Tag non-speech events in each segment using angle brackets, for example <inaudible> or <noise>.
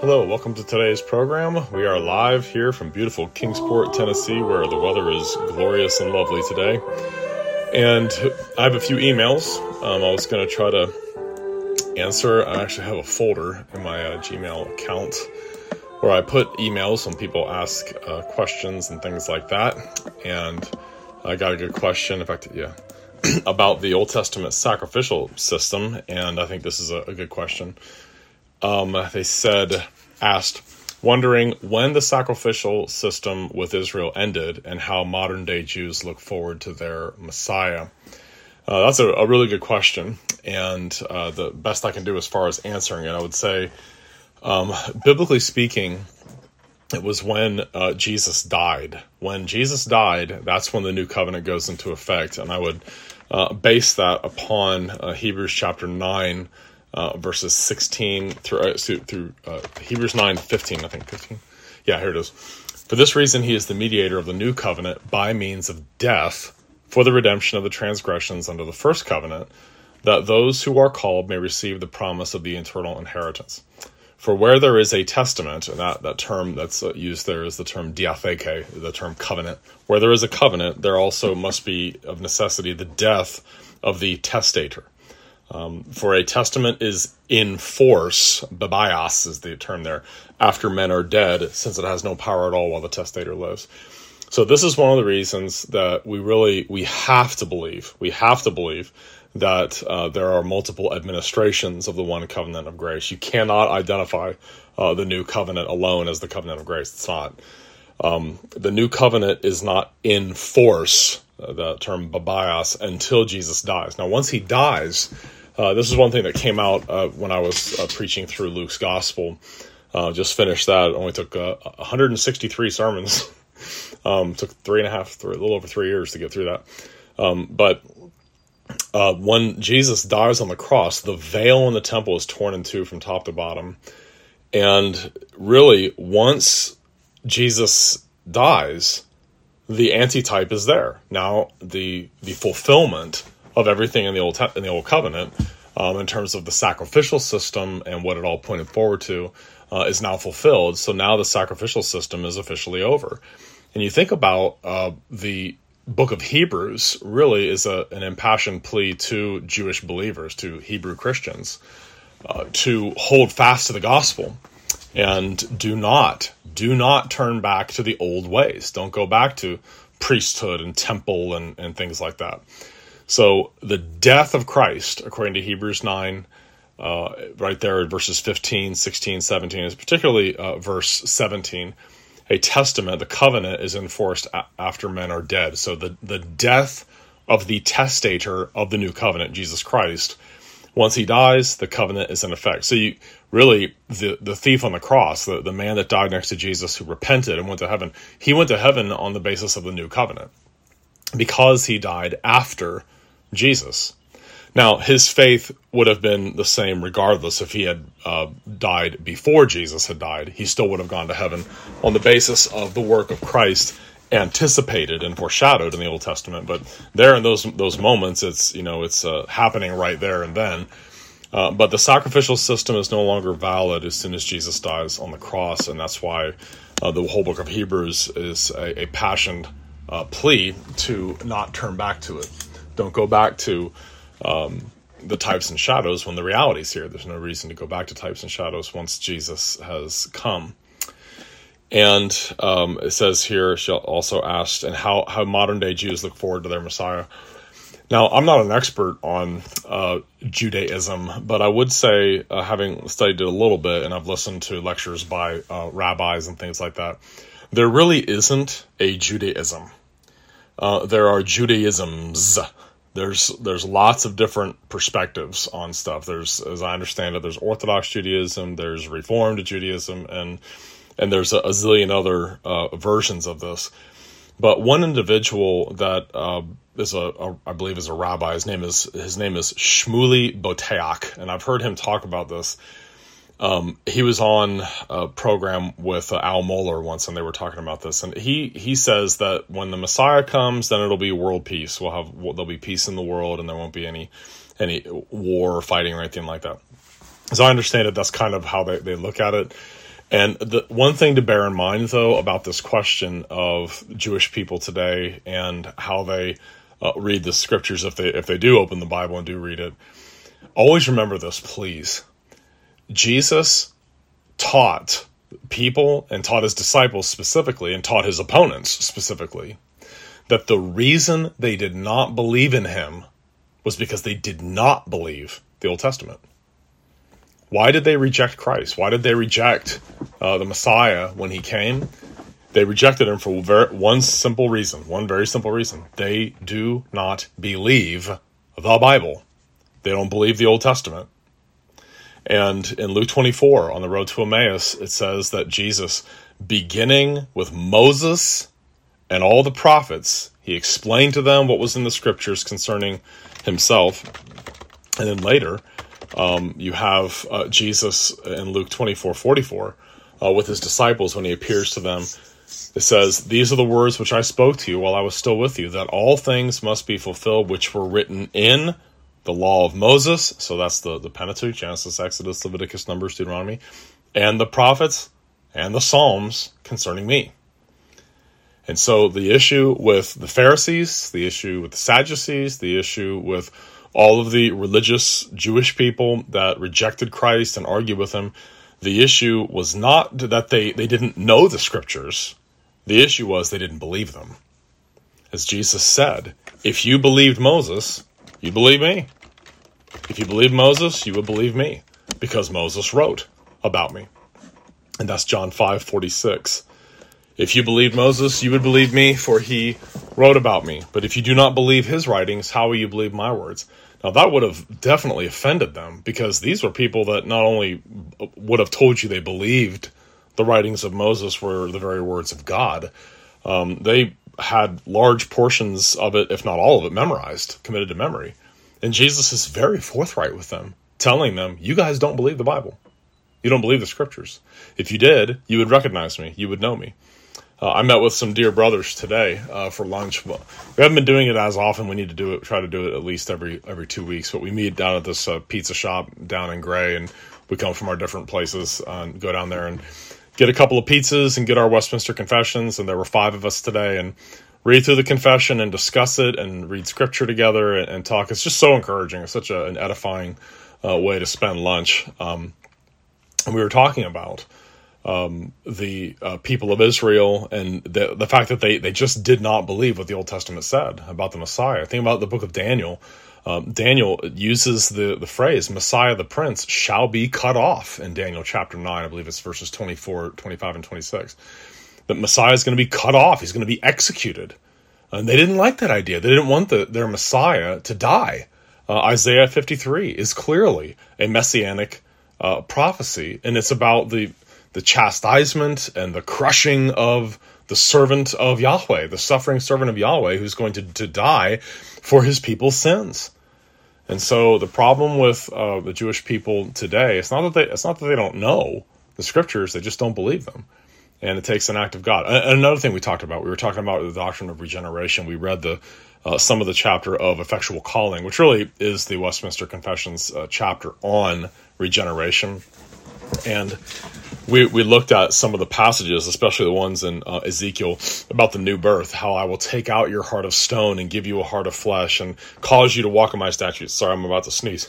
Hello, welcome to today's program. We are live here from beautiful Kingsport, Tennessee, where the weather is glorious and lovely today. And I have a few emails um, I was going to try to answer. I actually have a folder in my uh, Gmail account where I put emails when people ask uh, questions and things like that. And I got a good question. In fact, yeah, <clears throat> about the Old Testament sacrificial system. And I think this is a, a good question um, they said, asked, wondering when the sacrificial system with Israel ended and how modern day Jews look forward to their Messiah. Uh, that's a, a, really good question, and uh, the best I can do as far as answering it, I would say, um, biblically speaking, it was when uh, Jesus died. When Jesus died, that's when the new covenant goes into effect, and I would uh, base that upon uh, Hebrews chapter 9 uh, verses 16 through, uh, through uh, Hebrews 9 15, I think 15. Yeah, here it is. For this reason, he is the mediator of the new covenant by means of death for the redemption of the transgressions under the first covenant, that those who are called may receive the promise of the eternal inheritance. For where there is a testament, and that, that term that's uh, used there is the term diatheke, the term covenant. Where there is a covenant, there also must be of necessity the death of the testator. Um, for a testament is in force, bebaios is the term there, after men are dead, since it has no power at all while the testator lives. So this is one of the reasons that we really we have to believe we have to believe that uh, there are multiple administrations of the one covenant of grace. You cannot identify uh, the new covenant alone as the covenant of grace. It's not. Um, the new covenant is not in force. Uh, the term bebaios until Jesus dies. Now, once he dies uh, this is one thing that came out uh, when I was uh, preaching through Luke's gospel. Uh, just finished that. It only took 163 uh, sermons. <laughs> um, took three and a half, three, a little over three years to get through that. Um, but uh, when Jesus dies on the cross, the veil in the temple is torn in two from top to bottom. And really, once Jesus dies, the antitype is there. Now, the the fulfillment of everything in the old in the old covenant, um, in terms of the sacrificial system and what it all pointed forward to, uh, is now fulfilled. So now the sacrificial system is officially over. And you think about uh, the book of Hebrews really is a, an impassioned plea to Jewish believers, to Hebrew Christians, uh, to hold fast to the gospel and do not, do not turn back to the old ways. Don't go back to priesthood and temple and, and things like that. So the death of Christ, according to Hebrews 9, uh, right there verses 15, 16, 17, is particularly uh, verse 17. A testament, the covenant is enforced a- after men are dead. So the, the death of the testator of the new covenant, Jesus Christ, once he dies, the covenant is in effect. So you really the the thief on the cross, the, the man that died next to Jesus who repented and went to heaven, he went to heaven on the basis of the new covenant. Because he died after Jesus. Now, his faith would have been the same regardless if he had uh, died before Jesus had died. He still would have gone to heaven on the basis of the work of Christ anticipated and foreshadowed in the Old Testament. But there in those those moments, it's you know it's uh, happening right there and then. Uh, but the sacrificial system is no longer valid as soon as Jesus dies on the cross, and that's why uh, the whole book of Hebrews is a, a passioned uh, plea to not turn back to it. Don't go back to um, the types and shadows when the reality is here. There's no reason to go back to types and shadows once Jesus has come. And um, it says here, she also asked, and how, how modern day Jews look forward to their Messiah. Now, I'm not an expert on uh, Judaism, but I would say, uh, having studied it a little bit, and I've listened to lectures by uh, rabbis and things like that, there really isn't a Judaism. Uh, there are Judaisms. There's there's lots of different perspectives on stuff. There's, as I understand it, there's Orthodox Judaism, there's Reformed Judaism, and and there's a, a zillion other uh, versions of this. But one individual that uh, is a, a I believe is a rabbi. His name is his name is Shmuley Boteach, and I've heard him talk about this um, he was on a program with uh, Al Mohler once, and they were talking about this. And he he says that when the Messiah comes, then it'll be world peace. We'll have there'll be peace in the world, and there won't be any any war or fighting or anything like that. As I understand it, that's kind of how they, they look at it. And the one thing to bear in mind, though, about this question of Jewish people today and how they uh, read the scriptures, if they if they do open the Bible and do read it, always remember this, please. Jesus taught people and taught his disciples specifically, and taught his opponents specifically, that the reason they did not believe in him was because they did not believe the Old Testament. Why did they reject Christ? Why did they reject uh, the Messiah when he came? They rejected him for very, one simple reason, one very simple reason. They do not believe the Bible. They don't believe the Old Testament. And in Luke 24, on the road to Emmaus, it says that Jesus, beginning with Moses and all the prophets, he explained to them what was in the scriptures concerning himself. And then later, um, you have uh, Jesus in Luke 24 44 uh, with his disciples when he appears to them. It says, These are the words which I spoke to you while I was still with you, that all things must be fulfilled which were written in the law of Moses. So that's the, the Pentateuch, Genesis, Exodus, Leviticus, Numbers, Deuteronomy, and the prophets and the Psalms concerning me. And so the issue with the Pharisees, the issue with the Sadducees, the issue with all of the religious Jewish people that rejected Christ and argued with him, the issue was not that they, they didn't know the scriptures. The issue was they didn't believe them. As Jesus said, if you believed Moses, you believe me. If you believe Moses, you would believe me, because Moses wrote about me. And that's John 5 46. If you believed Moses, you would believe me, for he wrote about me. But if you do not believe his writings, how will you believe my words? Now, that would have definitely offended them because these were people that not only would have told you they believed the writings of Moses were the very words of God, um, they had large portions of it, if not all of it, memorized, committed to memory. And Jesus is very forthright with them, telling them, You guys don't believe the Bible. You don't believe the scriptures. If you did, you would recognize me, you would know me. Uh, I met with some dear brothers today uh, for lunch. We haven't been doing it as often. We need to do it. Try to do it at least every every two weeks. But we meet down at this uh, pizza shop down in Gray, and we come from our different places uh, and go down there and get a couple of pizzas and get our Westminster confessions. And there were five of us today, and read through the confession and discuss it and read scripture together and, and talk. It's just so encouraging. It's such a, an edifying uh, way to spend lunch. Um, and we were talking about um, the uh, people of Israel and the the fact that they they just did not believe what the Old Testament said about the Messiah. Think about the book of Daniel. Um, Daniel uses the the phrase Messiah the Prince shall be cut off in Daniel chapter 9. I believe it's verses 24, 25, and 26. That Messiah is going to be cut off. He's going to be executed. And they didn't like that idea. They didn't want the, their Messiah to die. Uh, Isaiah 53 is clearly a messianic uh, prophecy, and it's about the the chastisement and the crushing of the servant of Yahweh, the suffering servant of Yahweh, who's going to, to die for his people's sins. And so the problem with uh, the Jewish people today, it's not that they, it's not that they don't know the scriptures; they just don't believe them. And it takes an act of God. And another thing we talked about, we were talking about the doctrine of regeneration. We read the uh, some of the chapter of effectual calling, which really is the Westminster Confessions uh, chapter on regeneration. And we, we looked at some of the passages, especially the ones in uh, Ezekiel about the new birth, how I will take out your heart of stone and give you a heart of flesh and cause you to walk in my statutes. Sorry, I'm about to sneeze.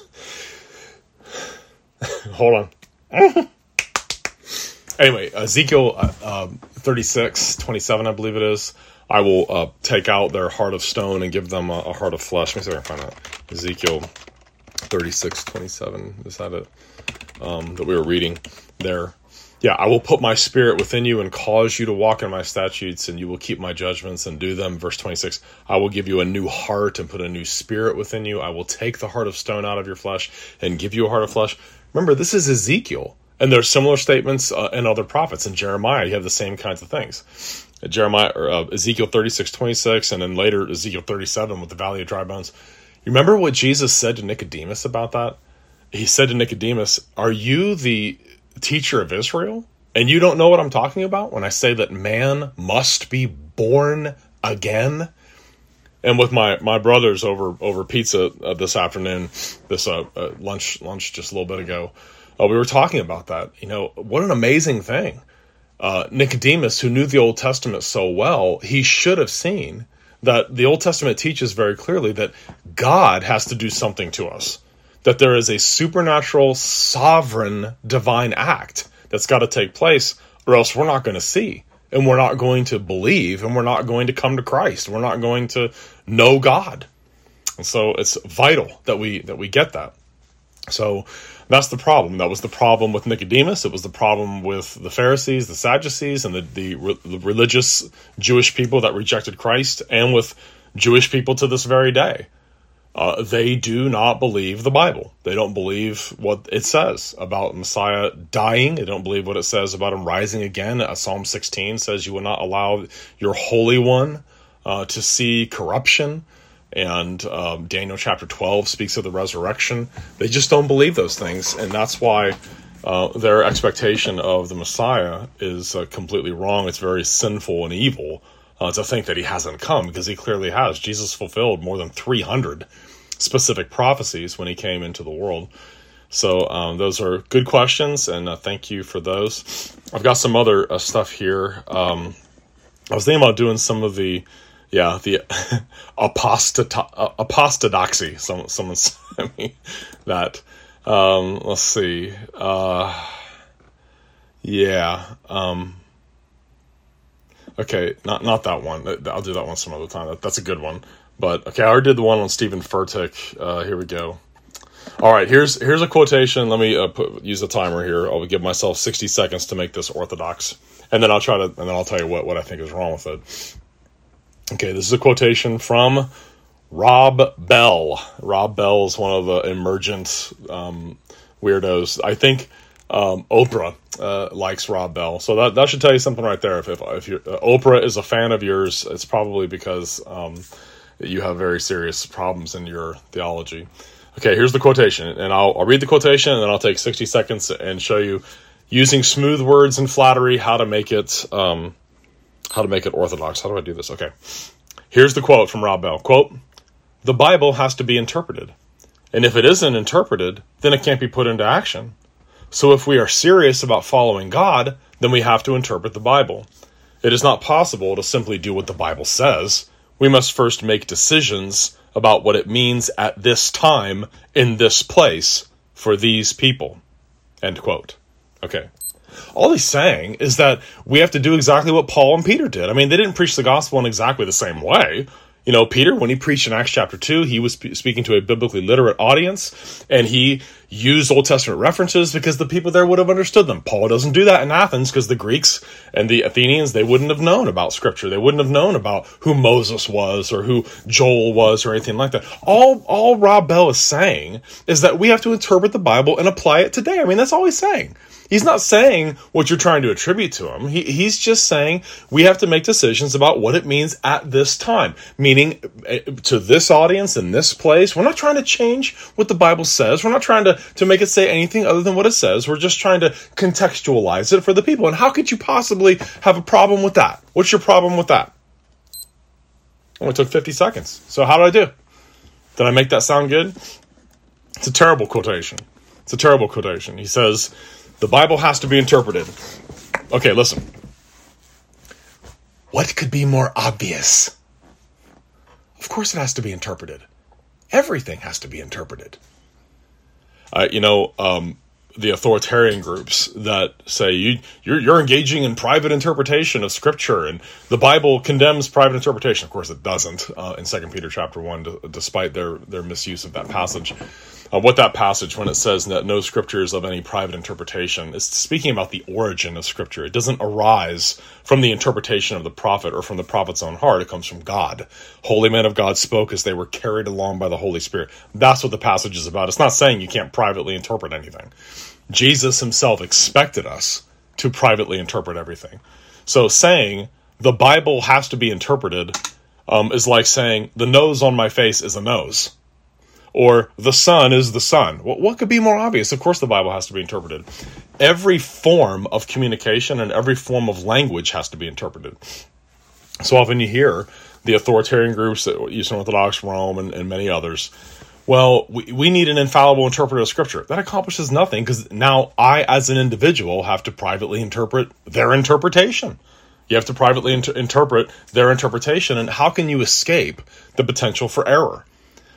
<laughs> Hold on. <laughs> anyway, Ezekiel uh, um, 36, 27, I believe it is. I will uh, take out their heart of stone and give them a, a, heart of flesh. Let me see if I can find that. Ezekiel 36, 27. Is that it? Um, that we were reading there yeah, I will put my spirit within you and cause you to walk in my statutes, and you will keep my judgments and do them. Verse 26 I will give you a new heart and put a new spirit within you. I will take the heart of stone out of your flesh and give you a heart of flesh. Remember, this is Ezekiel. And there's similar statements uh, in other prophets. In Jeremiah, you have the same kinds of things. Jeremiah, or, uh, Ezekiel 36, 26, and then later Ezekiel 37 with the valley of dry bones. You remember what Jesus said to Nicodemus about that? He said to Nicodemus, Are you the teacher of Israel, and you don't know what I'm talking about when I say that man must be born again. And with my, my brothers over over pizza uh, this afternoon, this uh, uh, lunch lunch just a little bit ago, Uh, we were talking about that. You know, what an amazing thing. Uh, Nicodemus, who knew the Old Testament so well, he should have seen that the Old Testament teaches very clearly that God has to do something to us, that there is a supernatural, sovereign, divine act that's got to take place, or else we're not going to see, and we're not going to believe, and we're not going to come to Christ. We're not going to know God. And so it's vital that we that we get that. So that's the problem. That was the problem with Nicodemus. It was the problem with the Pharisees, the Sadducees, and the, the, the religious Jewish people that rejected Christ, and with Jewish people to this very day. Uh, they do not believe the Bible. They don't believe what it says about Messiah dying. They don't believe what it says about him rising again. Uh, Psalm 16 says you will not allow your Holy One uh, to see corruption and um, Daniel chapter 12 speaks of the resurrection. They just don't believe those things, and that's why uh, their expectation of the Messiah is uh, completely wrong. It's very sinful and evil uh, to think that he hasn't come because he clearly has. Jesus fulfilled more than 300 specific prophecies when he came into the world. So um, those are good questions, and uh, thank you for those. I've got some other uh, stuff here. Um, I was thinking about doing some of the yeah, the <laughs> apostadoxy. Some, someone <laughs> sent me that. Um, let's see. Uh, yeah. Um, okay, not not that one. I'll do that one some other time. That, that's a good one. But okay, I already did the one on Steven Furtick. Uh, here we go. All right, here's here's a quotation. Let me uh, put, use a timer here. I'll give myself 60 seconds to make this orthodox, and then I'll try to, and then I'll tell you what what I think is wrong with it. Okay, this is a quotation from Rob Bell. Rob Bell is one of the emergent um, weirdos. I think um, Oprah uh, likes Rob Bell, so that that should tell you something right there. If if, if uh, Oprah is a fan of yours, it's probably because um, you have very serious problems in your theology. Okay, here's the quotation, and I'll, I'll read the quotation, and then I'll take 60 seconds and show you using smooth words and flattery how to make it um, how to make it orthodox. How do I do this? Okay. Here's the quote from Rob Bell. Quote, the Bible has to be interpreted. And if it isn't interpreted, then it can't be put into action. So if we are serious about following God, then we have to interpret the Bible. It is not possible to simply do what the Bible says. We must first make decisions about what it means at this time, in this place, for these people. End quote. Okay all he's saying is that we have to do exactly what Paul and Peter did. I mean, they didn't preach the gospel in exactly the same way. You know, Peter, when he preached in Acts chapter 2, he was speaking to a biblically literate audience and he used Old Testament references because the people there would have understood them. Paul doesn't do that in Athens because the Greeks and the Athenians, they wouldn't have known about scripture. They wouldn't have known about who Moses was or who Joel was or anything like that. All, all Rob Bell is saying is that we have to interpret the Bible and apply it today. I mean, that's all he's saying. He's not saying what you're trying to attribute to him. He, he's just saying we have to make decisions about what it means at this time, meaning eh, to this audience in this place. We're not trying to change what the Bible says. We're not trying to, to make it say anything other than what it says. We're just trying to contextualize it for the people. And how could you possibly have a problem with that? What's your problem with that? Only took 50 seconds. So how did I do? Did I make that sound good? It's a terrible quotation. It's a terrible quotation. He says, the Bible has to be interpreted. Okay, listen. What could be more obvious? Of course, it has to be interpreted. Everything has to be interpreted. Uh, you know, um, the authoritarian groups that say you you're, you're engaging in private interpretation of scripture and the bible condemns private interpretation. Of course it doesn't uh, in second peter chapter 1 d- despite their their misuse of that passage uh, what that passage when it says that no scripture is of any private interpretation is speaking about the origin of scripture. It doesn't arise from the interpretation of the prophet or from the prophet's own heart. It comes from god. Holy men of god spoke as they were carried along by the holy spirit. That's what the passage is about. It's not saying you can't privately interpret anything. Jesus himself expected us to privately interpret everything. So saying the bible has to be interpreted um, is like saying the nose on my face is a nose or the sun is the sun. What, could be more obvious? Of course, the Bible has to be interpreted. Every form of communication and every form of language has to be interpreted. So often you hear the authoritarian groups, that Eastern Orthodox, Rome, and, and many others, well, we, we need an infallible interpreter of scripture. That accomplishes nothing because now I, as an individual, have to privately interpret their interpretation. You have to privately inter- interpret their interpretation. And how can you escape the potential for error?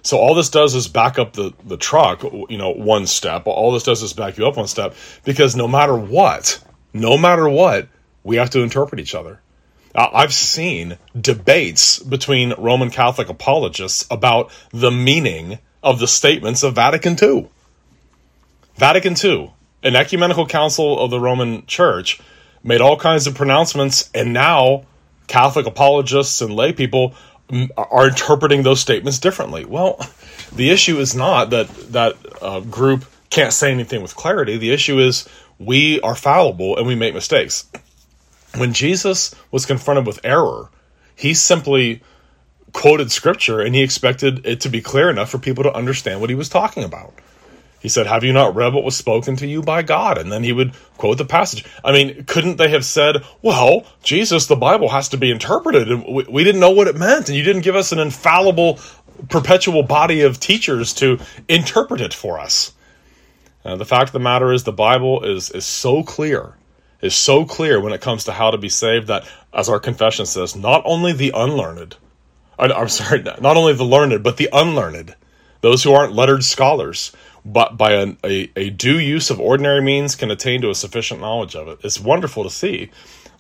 So all this does is back up the, the truck, you know, one step. All this does is back you up one step because no matter what, no matter what, we have to interpret each other. I've seen debates between Roman Catholic apologists about the meaning of the statements of Vatican II. Vatican II, an ecumenical council of the Roman Church, made all kinds of pronouncements, and now Catholic apologists and lay people are interpreting those statements differently. Well, the issue is not that that uh, group can't say anything with clarity. The issue is we are fallible and we make mistakes. When Jesus was confronted with error, he simply quoted scripture and he expected it to be clear enough for people to understand what he was talking about. He said, Have you not read what was spoken to you by God? And then he would quote the passage. I mean, couldn't they have said, Well, Jesus, the Bible has to be interpreted, and we, we didn't know what it meant, and you didn't give us an infallible, perpetual body of teachers to interpret it for us? Uh, the fact of the matter is, the Bible is, is so clear, is so clear when it comes to how to be saved that, as our confession says, not only the unlearned, I'm sorry, not only the learned, but the unlearned, those who aren't lettered scholars, but by a, a, a, due use of ordinary means can attain to a sufficient knowledge of it. It's wonderful to see.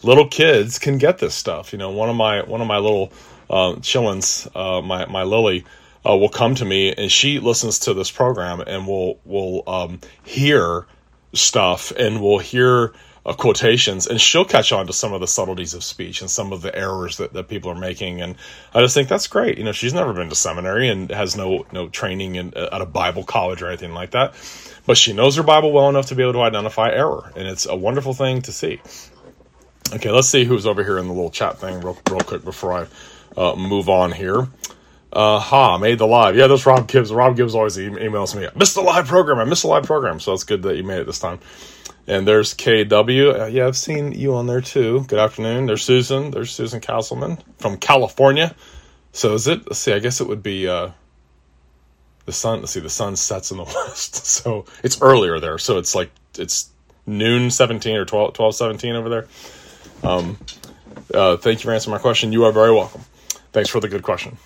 Little kids can get this stuff. You know, one of my one of my little uh, chillins, uh, my my Lily, uh, will come to me and she listens to this program and will will um, hear stuff and will hear uh, quotations, and she'll catch on to some of the subtleties of speech and some of the errors that, that people are making. And I just think that's great. You know, she's never been to seminary and has no no training in, at a Bible college or anything like that, but she knows her Bible well enough to be able to identify error, and it's a wonderful thing to see. Okay, let's see who's over here in the little chat thing real, real quick before I uh, move on here. Uh, ha, made the live. Yeah, that's Rob Gibbs. Rob Gibbs always e- emails me. Missed the live program. I missed the live program. So it's good that you made it this time. And there's KW. Uh, yeah, I've seen you on there too. Good afternoon. There's Susan. There's Susan Castleman from California. So is it? Let's see. I guess it would be uh, the sun. Let's see. The sun sets in the <laughs> west, so it's earlier there. So it's like it's noon 17 or 12, 12 17 over there. Um, uh, thank you for answering my question. You are very welcome. Thanks for the good question.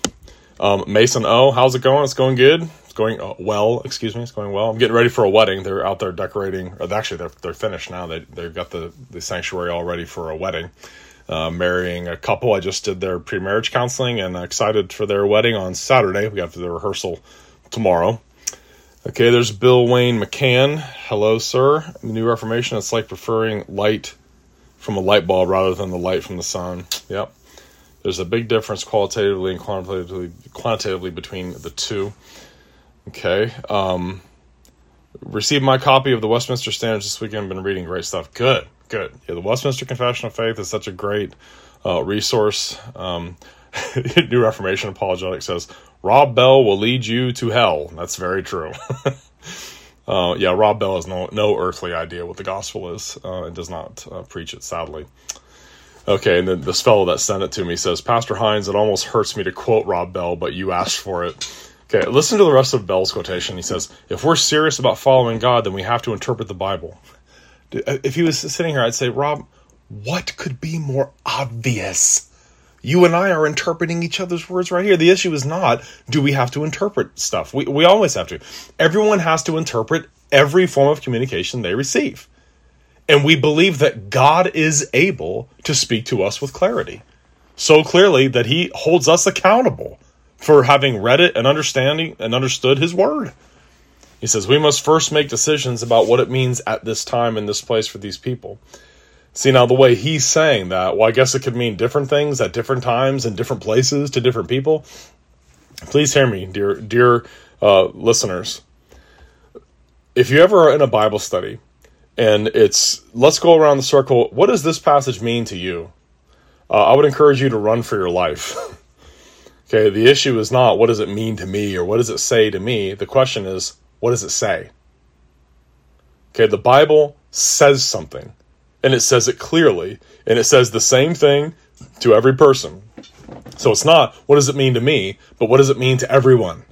Um, Mason O, how's it going? It's going good going uh, well. Excuse me, it's going well. I'm getting ready for a wedding. They're out there decorating. Actually, they're they're finished now. They they've got the the sanctuary all ready for a wedding. Uh, marrying a couple. I just did their pre marriage counseling and excited for their wedding on Saturday. We have the rehearsal tomorrow. Okay, there's Bill Wayne McCann. Hello, sir. New Reformation. It's like preferring light from a light bulb rather than the light from the sun. Yep. There's a big difference qualitatively and quantitatively, quantitatively between the two. Okay. Um, received my copy of the Westminster Standards this weekend. Been reading great stuff. Good, good. Yeah, the Westminster Confession of Faith is such a great uh, resource. Um, <laughs> New Reformation Apologetic says Rob Bell will lead you to hell. That's very true. <laughs> uh, yeah, Rob Bell has no no earthly idea what the gospel is uh, and does not uh, preach it. Sadly. Okay, and then this fellow that sent it to me says, Pastor Hines, it almost hurts me to quote Rob Bell, but you asked for it. Okay, listen to the rest of Bell's quotation. He says, If we're serious about following God, then we have to interpret the Bible. If he was sitting here, I'd say, Rob, what could be more obvious? You and I are interpreting each other's words right here. The issue is not, do we have to interpret stuff? We, we always have to. Everyone has to interpret every form of communication they receive. And we believe that God is able to speak to us with clarity. So clearly that he holds us accountable for having read it and understanding and understood his word. He says, We must first make decisions about what it means at this time in this place for these people. See, now the way he's saying that, well, I guess it could mean different things at different times and different places to different people. Please hear me, dear, dear uh, listeners. If you ever are in a Bible study and it's, let's go around the circle, what does this passage mean to you? Uh, I would encourage you to run for your life. <laughs> Okay, the issue is not what does it mean to me or what does it say to me. The question is, what does it say? Okay, the Bible says something, and it says it clearly, and it says the same thing to every person. So it's not what does it mean to me, but what does it mean to everyone?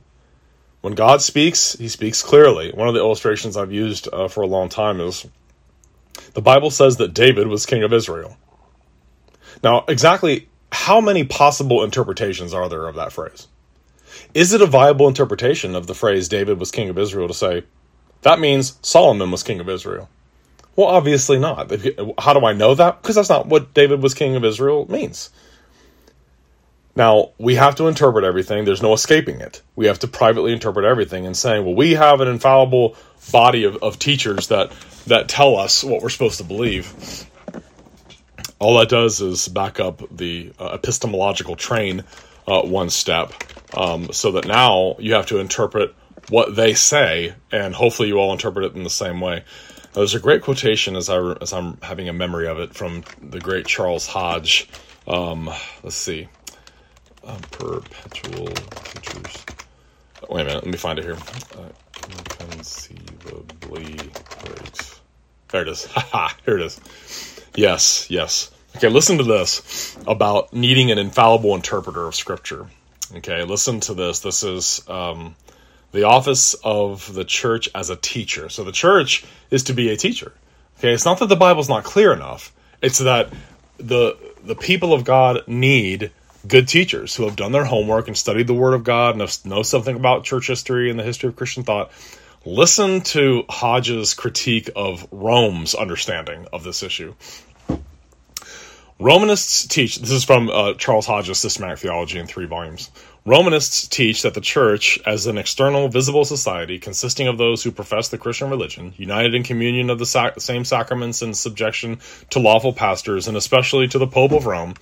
When God speaks, he speaks clearly. One of the illustrations I've used uh, for a long time is the Bible says that David was king of Israel. Now, exactly how many possible interpretations are there of that phrase? Is it a viable interpretation of the phrase David was king of Israel to say, that means Solomon was king of Israel? Well, obviously not. How do I know that? Because that's not what David was king of Israel means. Now, we have to interpret everything. There's no escaping it. We have to privately interpret everything and saying, well, we have an infallible body of, of teachers that, that tell us what we're supposed to believe. All that does is back up the uh, epistemological train uh, one step um, so that now you have to interpret what they say, and hopefully you all interpret it in the same way. Now, there's a great quotation as I as I'm having a memory of it from the great Charles Hodge. Um, let's see, uh, perpetual. Wait a minute, let me find it here. Uh, inconceivably great. There it is. <laughs> Haha, here it is. Yes, yes. Okay, listen to this about needing an infallible interpreter of Scripture. Okay, listen to this. This is um, the office of the church as a teacher. So the church is to be a teacher. Okay, it's not that the Bible's not clear enough. It's that the the people of God need good teachers who have done their homework and studied the Word of God and know something about church history and the history of Christian thought. Listen to Hodge's critique of Rome's understanding of this issue. Romanists teach, this is from uh, Charles Hodge's Systematic Theology in three volumes. Romanists teach that the church, as an external, visible society consisting of those who profess the Christian religion, united in communion of the sac- same sacraments and subjection to lawful pastors, and especially to the Pope of Rome,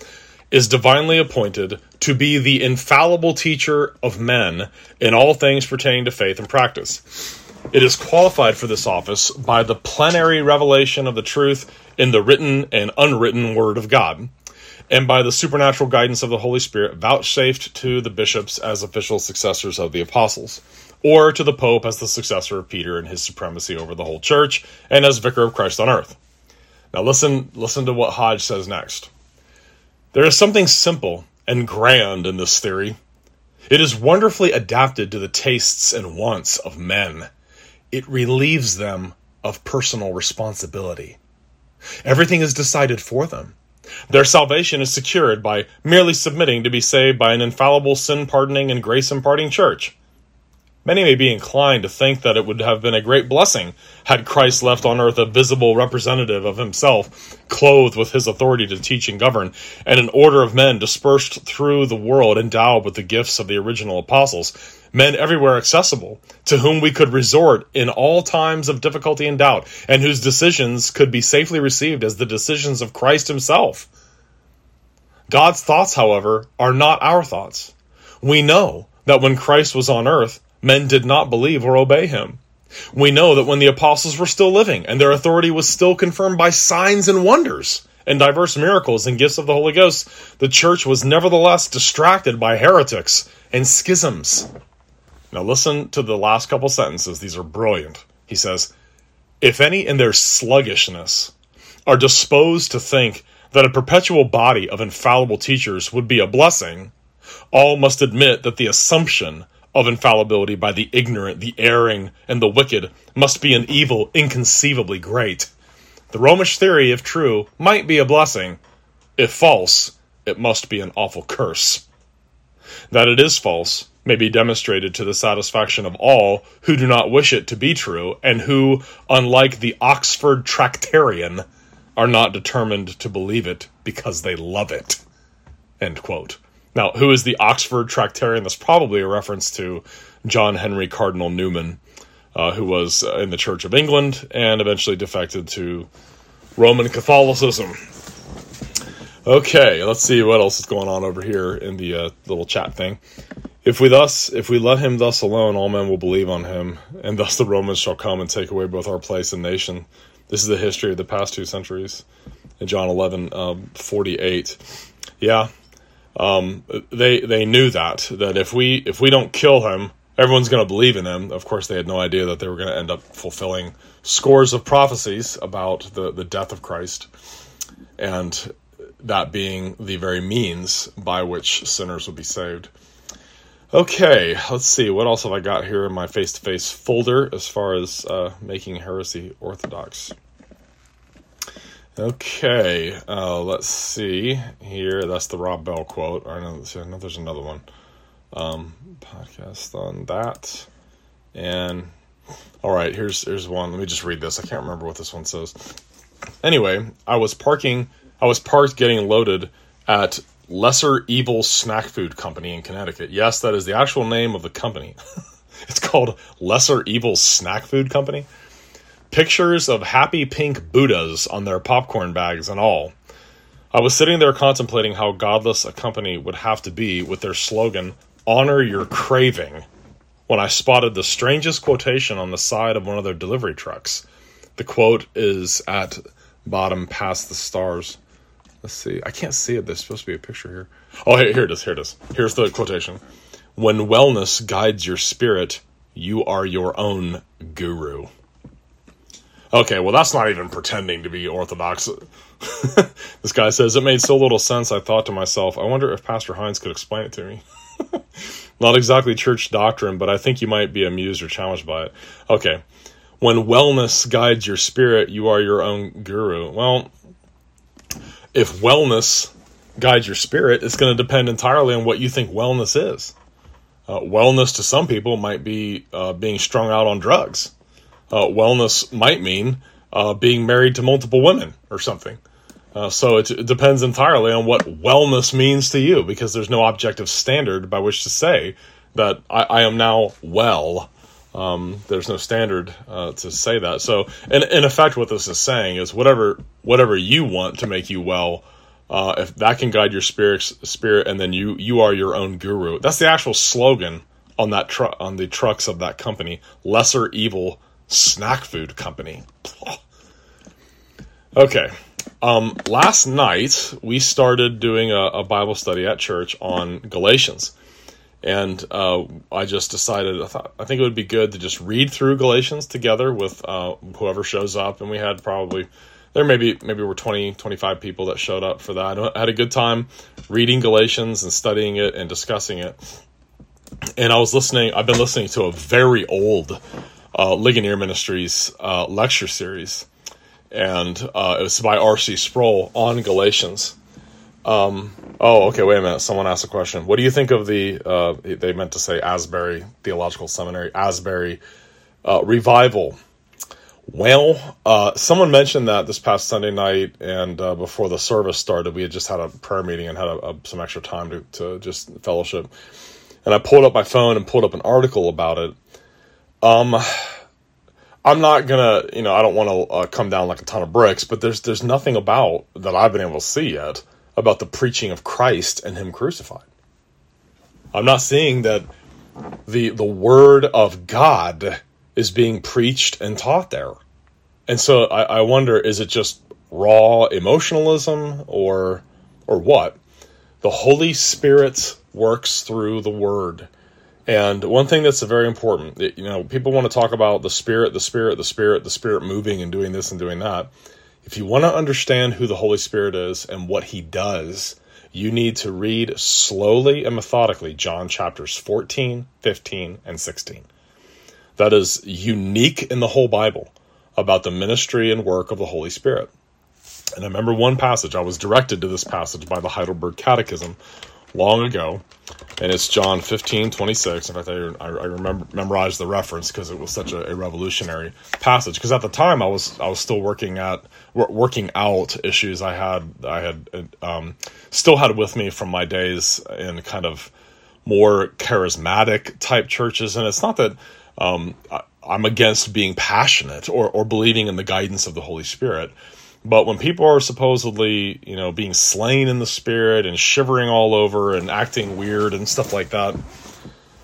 is divinely appointed to be the infallible teacher of men in all things pertaining to faith and practice. It is qualified for this office by the plenary revelation of the truth in the written and unwritten Word of God and by the supernatural guidance of the Holy Spirit vouchsafed to the bishops as official successors of the apostles, or to the Pope as the successor of Peter and his supremacy over the whole church, and as vicar of Christ on earth. Now listen, listen to what Hodge says next. There is something simple and grand in this theory. It is wonderfully adapted to the tastes and wants of men. It relieves them of personal responsibility. Everything is decided for them their salvation is secured by merely submitting to be saved by an infallible sin pardoning and grace imparting church. Many may be inclined to think that it would have been a great blessing had Christ left on earth a visible representative of himself, clothed with his authority to teach and govern, and an order of men dispersed through the world endowed with the gifts of the original apostles, men everywhere accessible, to whom we could resort in all times of difficulty and doubt, and whose decisions could be safely received as the decisions of Christ himself. God's thoughts, however, are not our thoughts. We know that when Christ was on earth, men did not believe or obey him. We know that when the apostles were still living and their authority was still confirmed by signs and wonders and diverse miracles and gifts of the Holy Ghost, the church was nevertheless distracted by heretics and schisms. Now, listen to the last couple sentences. These are brilliant. He says, If any in their sluggishness are disposed to think that a perpetual body of infallible teachers would be a blessing, all must admit that the assumption of infallibility by the ignorant, the erring, and the wicked must be an evil inconceivably great. The Romish theory, if true, might be a blessing. If false, it must be an awful curse. That it is false may be demonstrated to the satisfaction of all who do not wish it to be true, and who, unlike the Oxford Tractarian, are not determined to believe it because they love it. End quote. Now, who is the Oxford Tractarian? That's probably a reference to John Henry Cardinal Newman, uh, who was uh, in the Church of England and eventually defected to Roman Catholicism. Okay, let's see what else is going on over here in the uh, little chat thing. If we thus, if we let him thus alone, all men will believe on him, and thus the Romans shall come and take away both our place and nation. This is the history of the past two centuries. In John 11, um, 48. Yeah, um, they they knew that that if we if we don't kill him, everyone's going to believe in him. Of course, they had no idea that they were going to end up fulfilling scores of prophecies about the the death of Christ, and that being the very means by which sinners would be saved. Okay, let's see. What else have I got here in my face to face folder as far as uh, making heresy orthodox? Okay, uh, let's see here. That's the Rob Bell quote. I know, I know there's another one. Um, podcast on that. And all right, here's here's one. Let me just read this. I can't remember what this one says. Anyway, I was parking. I was parked getting loaded at Lesser Evil Snack Food Company in Connecticut. Yes, that is the actual name of the company. <laughs> it's called Lesser Evil Snack Food Company. Pictures of happy pink Buddhas on their popcorn bags and all. I was sitting there contemplating how godless a company would have to be with their slogan, Honor Your Craving, when I spotted the strangest quotation on the side of one of their delivery trucks. The quote is at bottom past the stars. Let's see. I can't see it. There's supposed to be a picture here. Oh, here, here it is. Here it is. Here's the quotation. When wellness guides your spirit, you are your own guru. Okay, well, that's not even pretending to be orthodox. <laughs> this guy says, It made so little sense, I thought to myself, I wonder if Pastor Hines could explain it to me. <laughs> not exactly church doctrine, but I think you might be amused or challenged by it. Okay, when wellness guides your spirit, you are your own guru. Well, if wellness guides your spirit, it's going to depend entirely on what you think wellness is. Uh, wellness to some people might be uh, being strung out on drugs. Uh, wellness might mean uh, being married to multiple women or something. Uh, so it, it, depends entirely on what wellness means to you because there's no objective standard by which to say that I, I am now well. Um, there's no standard uh, to say that. So, in, in effect, what this is saying is whatever whatever you want to make you well, uh, if that can guide your spirit, spirit, and then you you are your own guru. That's the actual slogan on that truck on the trucks of that company. Lesser evil snack food company. <laughs> Okay. Um, last night we started doing a, a Bible study at church on Galatians and uh, I just decided I thought I think it would be good to just read through Galatians together with uh, whoever shows up, and we had probably there maybe maybe were 20 25 people that showed up for that. I had a good time reading Galatians and studying it and discussing it. And I was listening. I've been listening to a very old uh, Ligonier Ministries uh, lecture series, and uh, it was by R.C. Sproul on Galatians um, oh, okay. Wait a minute. Someone asked a question. What do you think of the? Uh, they meant to say Asbury Theological Seminary, Asbury uh, revival. Well, uh, someone mentioned that this past Sunday night, and uh, before the service started, we had just had a prayer meeting and had a, a, some extra time to, to just fellowship. And I pulled up my phone and pulled up an article about it. Um, I'm not gonna, you know, I don't want to uh, come down like a ton of bricks, but there's there's nothing about that I've been able to see yet about the preaching of Christ and Him crucified. I'm not saying that the the word of God is being preached and taught there. And so I, I wonder, is it just raw emotionalism or or what? The Holy Spirit works through the word. And one thing that's very important, you know, people want to talk about the spirit, the spirit, the spirit, the spirit moving and doing this and doing that. If you want to understand who the Holy Spirit is and what he does, you need to read slowly and methodically John chapters 14, 15, and 16. That is unique in the whole Bible about the ministry and work of the Holy Spirit. And I remember one passage, I was directed to this passage by the Heidelberg Catechism long ago, and it's John 15, 26. In fact, I, I remember memorized the reference because it was such a, a revolutionary passage. Because at the time, I was I was still working at working out issues I had I had um, still had with me from my days in kind of more charismatic type churches, and it's not that um, I, I'm against being passionate or or believing in the guidance of the Holy Spirit. But when people are supposedly, you know, being slain in the spirit and shivering all over and acting weird and stuff like that,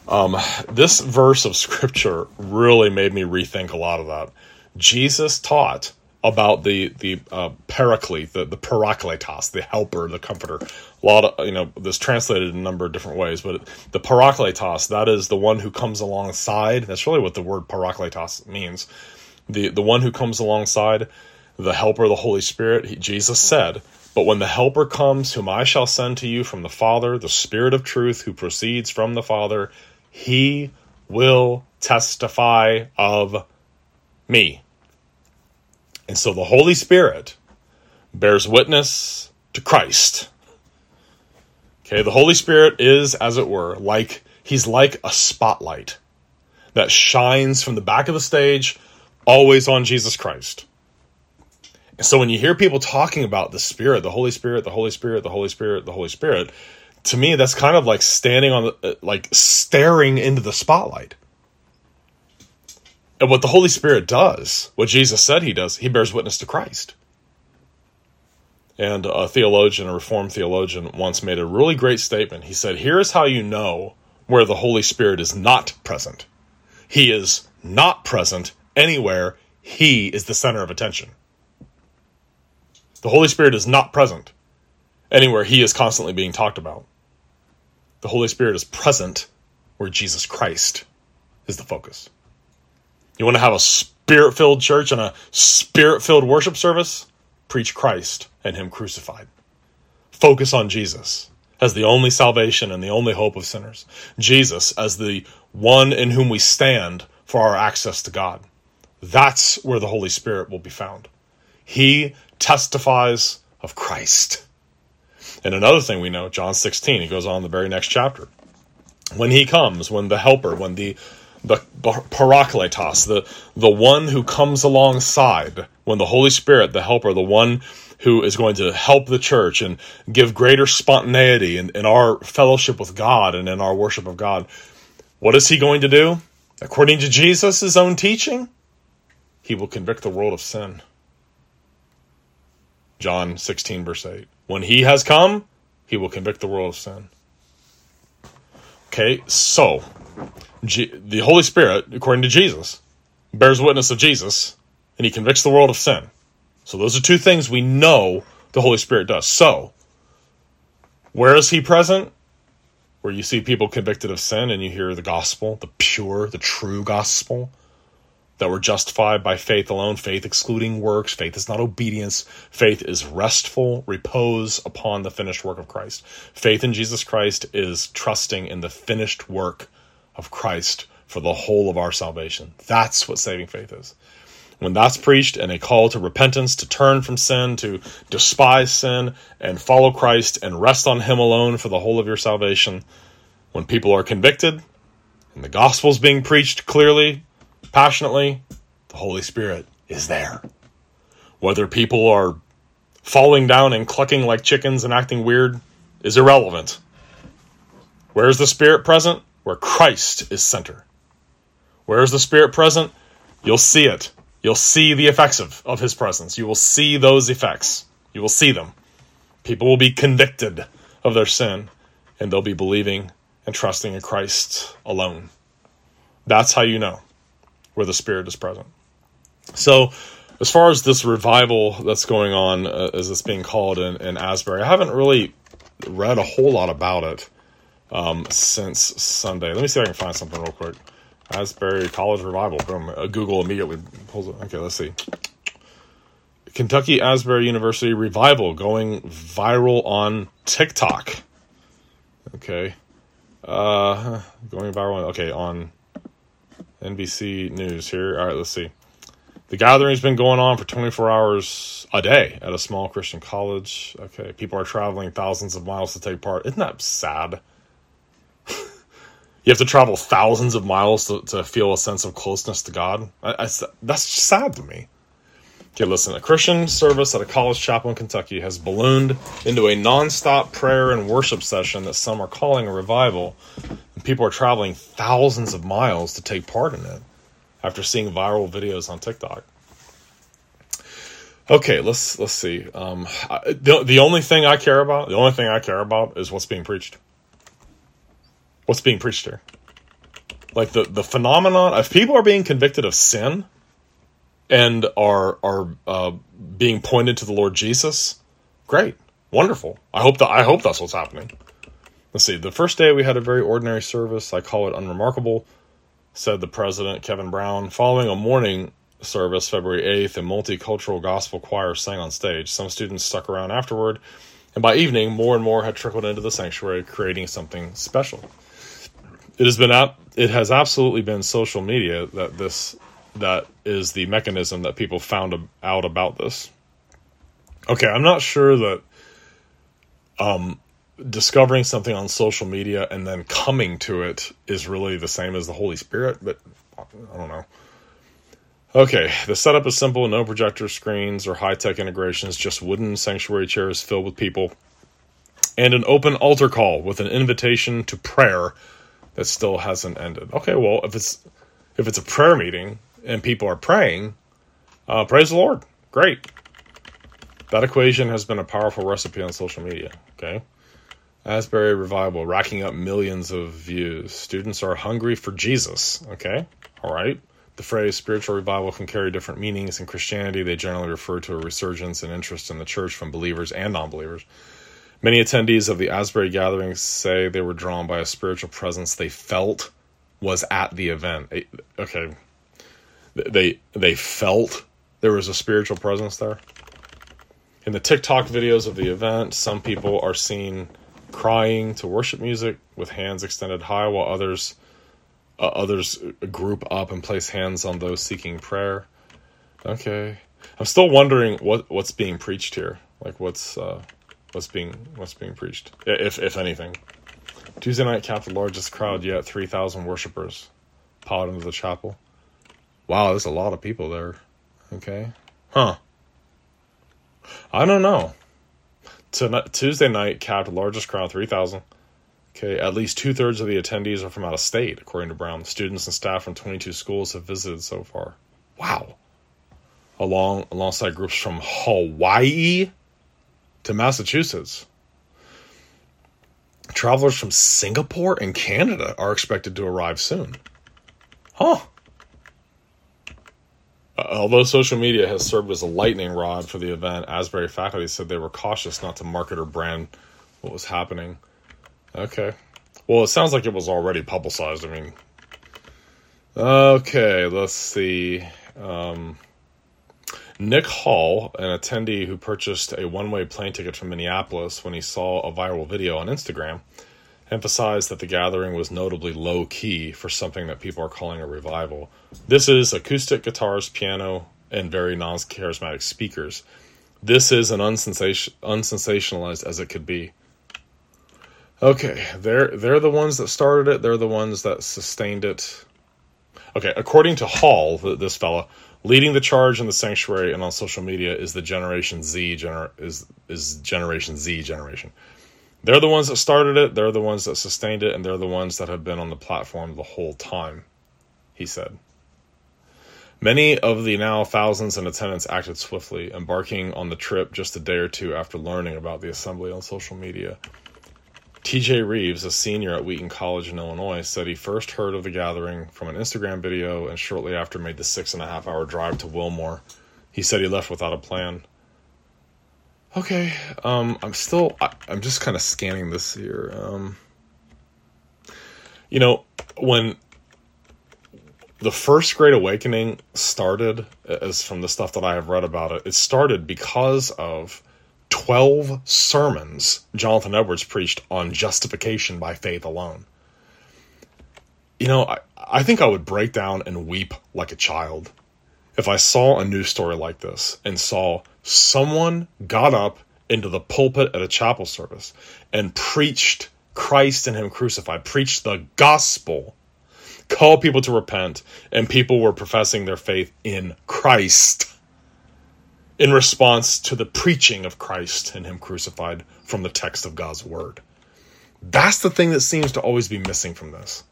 um, this verse of scripture really made me rethink a lot of that. Jesus taught about the the uh, paraclete, the the parakletos, the helper, the comforter. A lot of you know this translated in a number of different ways, but the parakletos that is the one who comes alongside. That's really what the word parakletos means. The the one who comes alongside the helper, the Holy Spirit, he, Jesus mm-hmm. said, But when the Helper comes, whom I shall send to you from the Father, the Spirit of truth who proceeds from the Father, he will testify of me. And so the Holy Spirit bears witness to Christ. Okay, the Holy Spirit is, as it were, like he's like a spotlight that shines from the back of the stage always on Jesus Christ. And so when you hear people talking about the Spirit, the Holy Spirit, the Holy Spirit, the Holy Spirit, the Holy Spirit, to me that's kind of like standing on the uh, like staring into the spotlight. And what the Holy Spirit does, what Jesus said he does, he bears witness to Christ. And a theologian, a Reformed theologian, once made a really great statement. He said, Here is how you know where the Holy Spirit is not present. He is not present anywhere, He is the center of attention. The Holy Spirit is not present anywhere He is constantly being talked about. The Holy Spirit is present where Jesus Christ is the focus. You want to have a spirit filled church and a spirit filled worship service? Preach Christ and Him crucified. Focus on Jesus as the only salvation and the only hope of sinners. Jesus as the one in whom we stand for our access to God. That's where the Holy Spirit will be found. He testifies of Christ. And another thing we know, John 16, he goes on the very next chapter. When he comes, when the helper, when the the parakletos, the the one who comes alongside when the Holy Spirit, the helper, the one who is going to help the church and give greater spontaneity in, in our fellowship with God and in our worship of God. What is he going to do? According to Jesus' own teaching, he will convict the world of sin. John 16, verse 8. When he has come, he will convict the world of sin. Okay, so G- the Holy Spirit, according to Jesus, bears witness of Jesus, and he convicts the world of sin. So those are two things we know the Holy Spirit does. So, where is he present? Where you see people convicted of sin and you hear the gospel, the pure, the true gospel, that we're justified by faith alone, faith excluding works. Faith is not obedience. Faith is restful repose upon the finished work of Christ. Faith in Jesus Christ is trusting in the finished work of Christ for the whole of our salvation. That's what saving faith is. When that's preached and a call to repentance, to turn from sin, to despise sin, and follow Christ and rest on Him alone for the whole of your salvation, when people are convicted and the gospel is being preached clearly, passionately, the Holy Spirit is there. Whether people are falling down and clucking like chickens and acting weird is irrelevant. Where's the Spirit present? where Christ is center. Where is the Spirit present? You'll see it. You'll see the effects of, of His presence. You will see those effects. You will see them. People will be convicted of their sin, and they'll be believing and trusting in Christ alone. That's how you know where the Spirit is present. So, as far as this revival that's going on, uh, as it's being called in, in Asbury, I haven't really read a whole lot about it um, since Sunday. Let me see if I can find something real quick. Asbury College Revival. Boom. Uh, Google immediately pulls it. Okay, let's see. Kentucky Asbury University Revival going viral on TikTok. Okay. Uh, going viral. Okay, on NBC News here. All right, let's see. The gathering's been going on for 24 hours a day at a small Christian college. Okay, people are traveling thousands of miles to take part. Isn't that sad? <laughs> you have to travel thousands of miles to, to feel a sense of closeness to God. I, I, that's sad to me. Okay, listen, a Christian service at a college chapel in Kentucky has ballooned into a nonstop prayer and worship session that some are calling a revival, and people are traveling thousands of miles to take part in it after seeing viral videos on TikTok. Okay, let's let's see. Um, the the only thing I care about, the only thing I care about is what's being preached what's being preached here. Like the the phenomenon if people are being convicted of sin and are are uh, being pointed to the Lord Jesus, great, wonderful. I hope that I hope that's what's happening. Let's see. The first day we had a very ordinary service. I call it unremarkable, said the president Kevin Brown, following a morning service, February 8th, a multicultural gospel choir sang on stage. Some students stuck around afterward, and by evening, more and more had trickled into the sanctuary, creating something special. It has been it has absolutely been social media that this that is the mechanism that people found out about this. Okay, I'm not sure that um, discovering something on social media and then coming to it is really the same as the Holy Spirit, but I don't know. Okay, the setup is simple no projector screens or high tech integrations, just wooden sanctuary chairs filled with people, and an open altar call with an invitation to prayer that still hasn't ended. Okay, well, if it's if it's a prayer meeting and people are praying, uh, praise the Lord. Great. That equation has been a powerful recipe on social media. Okay. Asbury Revival racking up millions of views. Students are hungry for Jesus. Okay. All right. The phrase spiritual revival can carry different meanings in Christianity. They generally refer to a resurgence and interest in the church from believers and non believers. Many attendees of the Asbury gatherings say they were drawn by a spiritual presence they felt was at the event. Okay, they they felt there was a spiritual presence there. In the TikTok videos of the event, some people are seen crying to worship music with hands extended high, while others uh, others group up and place hands on those seeking prayer. Okay, I'm still wondering what what's being preached here. Like what's uh, what's being what's being preached, if if anything. Tuesday night capped the largest crowd yet, three thousand worshippers piled into the chapel. Wow, there's a lot of people there. Okay, huh? I don't know. Tonight, Tuesday night capped largest crowd, three thousand. Okay, at least two thirds of the attendees are from out of state, according to Brown. Students and staff from 22 schools have visited so far. Wow. Along alongside groups from Hawaii to Massachusetts. Travelers from Singapore and Canada are expected to arrive soon. Huh. Uh, although social media has served as a lightning rod for the event, Asbury faculty said they were cautious not to market or brand what was happening. Okay. Well, it sounds like it was already publicized. I mean, okay, let's see. Um, Nick Hall, an attendee who purchased a one way plane ticket from Minneapolis when he saw a viral video on Instagram, emphasized that the gathering was notably low key for something that people are calling a revival. This is acoustic guitars, piano, and very non charismatic speakers. This is an unsensation- unsensationalized as it could be. Okay, they're they're the ones that started it. They're the ones that sustained it. Okay, according to Hall, this fella, leading the charge in the sanctuary and on social media is the Generation Z gener- is is Generation Z generation. They're the ones that started it, they're the ones that sustained it, and they're the ones that have been on the platform the whole time, he said. Many of the now thousands in attendance acted swiftly, embarking on the trip just a day or two after learning about the assembly on social media. TJ Reeves, a senior at Wheaton College in Illinois, said he first heard of the gathering from an Instagram video and shortly after made the six and a half hour drive to Wilmore. He said he left without a plan. Okay, um, I'm still, I, am just kind of scanning this here. Um, you know, when the first Great Awakening started, as from the stuff that I have read about it, it started because of 12 sermons Jonathan Edwards preached on justification by faith alone. You know, I, I think I would break down and weep like a child if I saw a news story like this and saw someone got up into the pulpit at a chapel service and preached Christ and Him crucified, preached the gospel, called people to repent, and people were professing their faith in Christ in response to the preaching of Christ and Him crucified from the text of God's Word. That's the thing that seems to always be missing from this.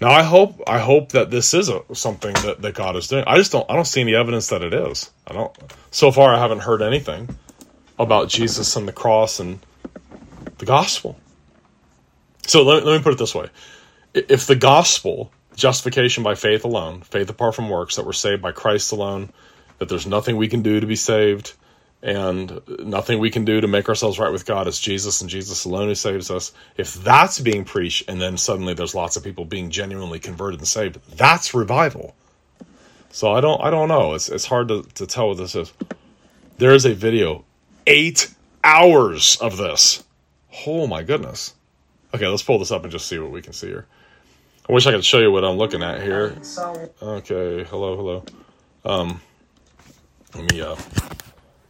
Now I hope I hope that this is a, something that, that God is doing. I just don't I don't see any evidence that it is. I don't so far I haven't heard anything about Jesus and the cross and the gospel. So let, let me put it this way. If the gospel, justification by faith alone, faith apart from works, that we're saved by Christ alone, that there's nothing we can do to be saved and nothing we can do to make ourselves right with God. It's Jesus and Jesus alone who saves us. If that's being preached and then suddenly there's lots of people being genuinely converted and saved, that's revival. So I don't I don't know. It's it's hard to, to tell what this is. There is a video, eight hours of this. Oh my goodness. Okay, let's pull this up and just see what we can see here. I wish I could show you what I'm looking at here. Okay, hello, hello. Um, let me uh,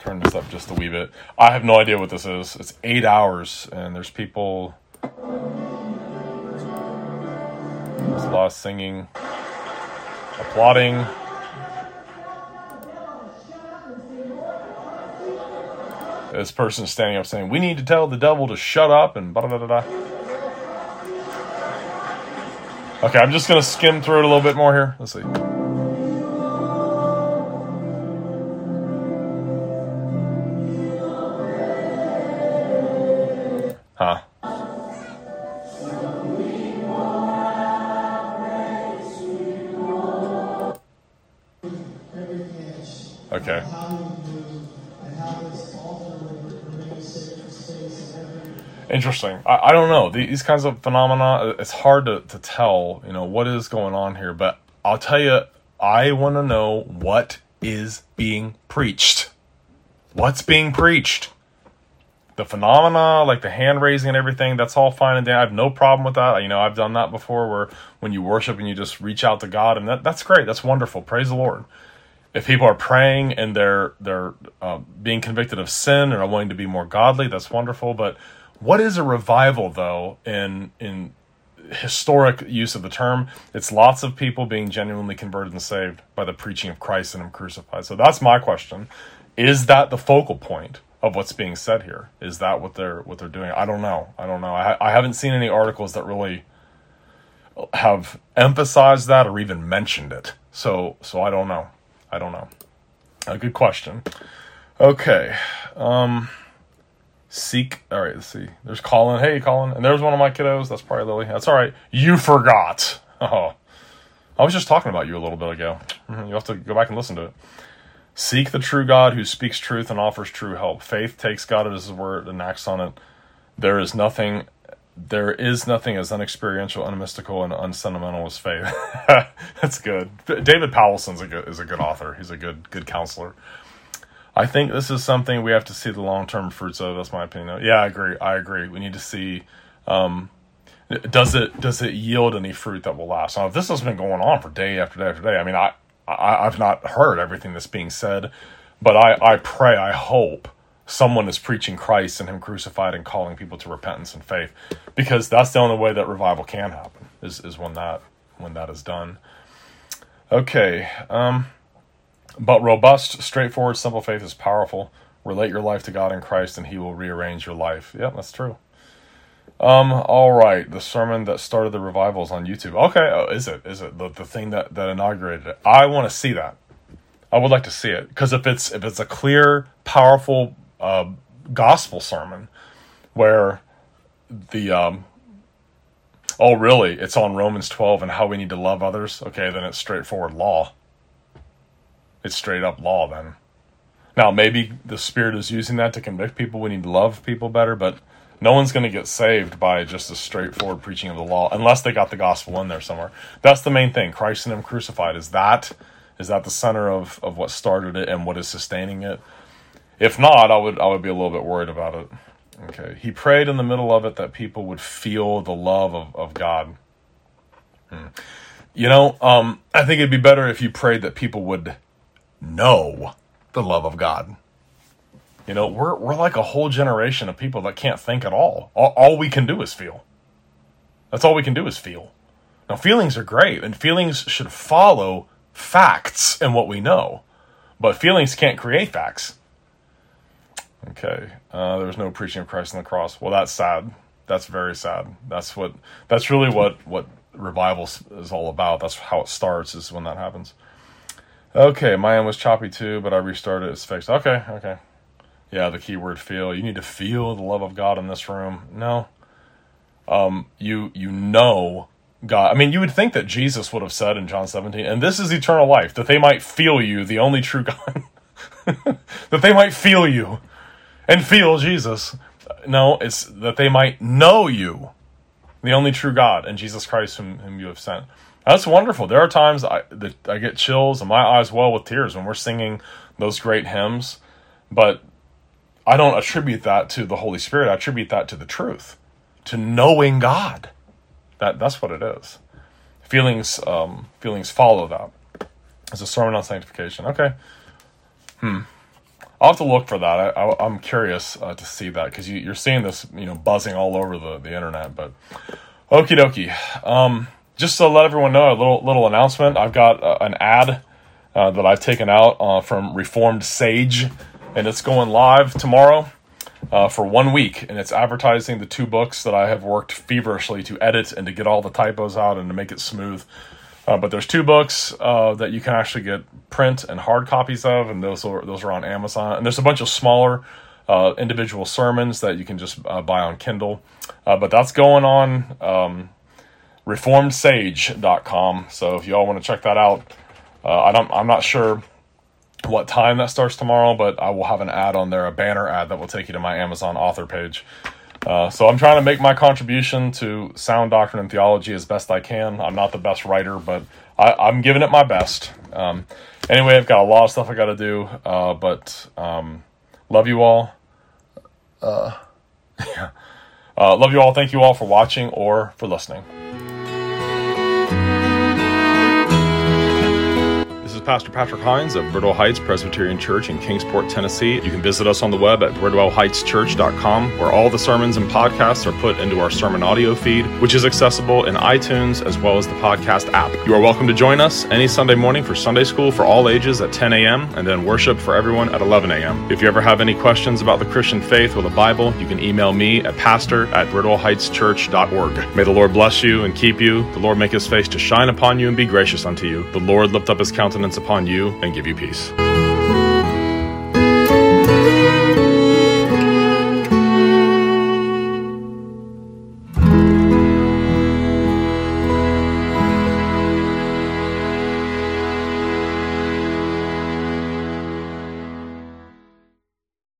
turn this up just a wee bit. I have no idea what this is. It's eight hours, and there's people. There's a lot of singing, applauding. This person standing up saying, "We need to tell the devil to shut up," and blah blah blah. Okay, I'm just gonna skim through it a little bit more here. Let's see. Interesting. I, I don't know. These kinds of phenomena, it's hard to, to tell, you know, what is going on here. But I'll tell you, I want to know what is being preached. What's being preached? The phenomena, like the hand raising and everything, that's all fine and dandy. I have no problem with that. You know, I've done that before where when you worship and you just reach out to God, and that, that's great. That's wonderful. Praise the Lord if people are praying and they're they're uh, being convicted of sin and are wanting to be more godly, that's wonderful. But what is a revival, though, in in historic use of the term? It's lots of people being genuinely converted and saved by the preaching of Christ and Him crucified. So that's my question: Is that the focal point of what's being said here? Is that what they're what they're doing? I don't know. I don't know. I, I haven't seen any articles that really have emphasized that or even mentioned it. So so I don't know. I don't know. A good question. Okay. Um seek all right, let's see. There's Colin. Hey Colin. And there's one of my kiddos. That's probably Lily. That's all right. You forgot. Oh. I was just talking about you a little bit ago. Mm-hmm. You have to go back and listen to it. Seek the true God who speaks truth and offers true help. Faith takes God at his word and acts on it. There is nothing there is nothing as unexperiential, unmystical, and unsentimental as faith. <laughs> That's good. David Powlison's a good, is a good author. He's a good good counselor. I think this is something we have to see the long term fruits of. That's my opinion. Yeah, I agree. I agree. We need to see um, does it does it yield any fruit that will last. Now, this has been going on for day after day after day, I mean, I, I I've not heard everything that's being said, but I I pray, I hope someone is preaching Christ and Him crucified and calling people to repentance and faith, because that's the only way that revival can happen is is when that when that is done. Okay, um, but robust, straightforward, simple faith is powerful. Relate your life to God in Christ, and He will rearrange your life. Yeah, that's true. Um, all right, the sermon that started the revivals on YouTube. Okay, oh, is it? Is it the, the thing that that inaugurated it? I want to see that. I would like to see it because if it's if it's a clear, powerful uh, gospel sermon where the um, oh really it's on romans 12 and how we need to love others okay then it's straightforward law it's straight up law then now maybe the spirit is using that to convict people we need to love people better but no one's going to get saved by just a straightforward preaching of the law unless they got the gospel in there somewhere that's the main thing christ and him crucified is that is that the center of, of what started it and what is sustaining it if not, I would I would be a little bit worried about it. Okay. He prayed in the middle of it that people would feel the love of, of God. Hmm. You know, um, I think it'd be better if you prayed that people would know the love of God. You know, we're we're like a whole generation of people that can't think at all. All, all we can do is feel. That's all we can do is feel. Now, feelings are great, and feelings should follow facts and what we know, but feelings can't create facts. Okay. Uh, there was no preaching of Christ on the cross. Well, that's sad. That's very sad. That's what. That's really what what revival is all about. That's how it starts. Is when that happens. Okay, end was choppy too, but I restarted. It's fixed. Okay, okay. Yeah, the keyword feel. You need to feel the love of God in this room. No. Um, you you know God. I mean, you would think that Jesus would have said in John 17, and this is eternal life, that they might feel you, the only true <laughs> God. <laughs> that they might feel you and feel Jesus. No, it's that they might know you, the only true God, and Jesus Christ, whom, whom you have sent. That's wonderful. There are times I, that I get chills and my eyes well with tears when we're singing those great hymns, but I don't attribute that to the Holy Spirit. I attribute that to the truth, to knowing God. That that's what it is. Feelings um, feelings follow that. It's a sermon on sanctification. Okay. Hmm. I'll have to look for that. I, am curious uh, to see that because you, are seeing this, you know, buzzing all over the, the internet. But okie dokie. Um, just to let everyone know, a little little announcement. I've got uh, an ad uh, that I've taken out uh, from Reformed Sage, and it's going live tomorrow uh, for one week, and it's advertising the two books that I have worked feverishly to edit and to get all the typos out and to make it smooth. Uh, but there's two books uh, that you can actually get print and hard copies of, and those are those are on Amazon. And there's a bunch of smaller individual sermons that you can just buy on Kindle. But that's going on um, reformedsage.com. So if you all want to check that out, uh, I don't. I'm not sure what time that starts tomorrow, but I will have an ad on there, a banner ad that will take you to my Amazon author page. Uh, so I'm trying to make my contribution to sound doctrine and theology as best I can. I'm not the best writer, but I, am giving it my best. Um, anyway, I've got a lot of stuff I got to do, uh, but um, love you all. Uh, <laughs> yeah. Uh, love you all. Thank you all for watching or for listening. Pastor Patrick Hines of Bridwell Heights Presbyterian Church in Kingsport, Tennessee. You can visit us on the web at bridwellheightschurch.com, where all the sermons and podcasts are put into our sermon audio feed, which is accessible in iTunes as well as the podcast app. You are welcome to join us any Sunday morning for Sunday school for all ages at 10 a.m. and then worship for everyone at 11 a.m. If you ever have any questions about the Christian faith or the Bible, you can email me at pastor at bridwellheightschurch.org. May the Lord bless you and keep you. The Lord make his face to shine upon you and be gracious unto you. The Lord lift up his countenance upon you and give you peace.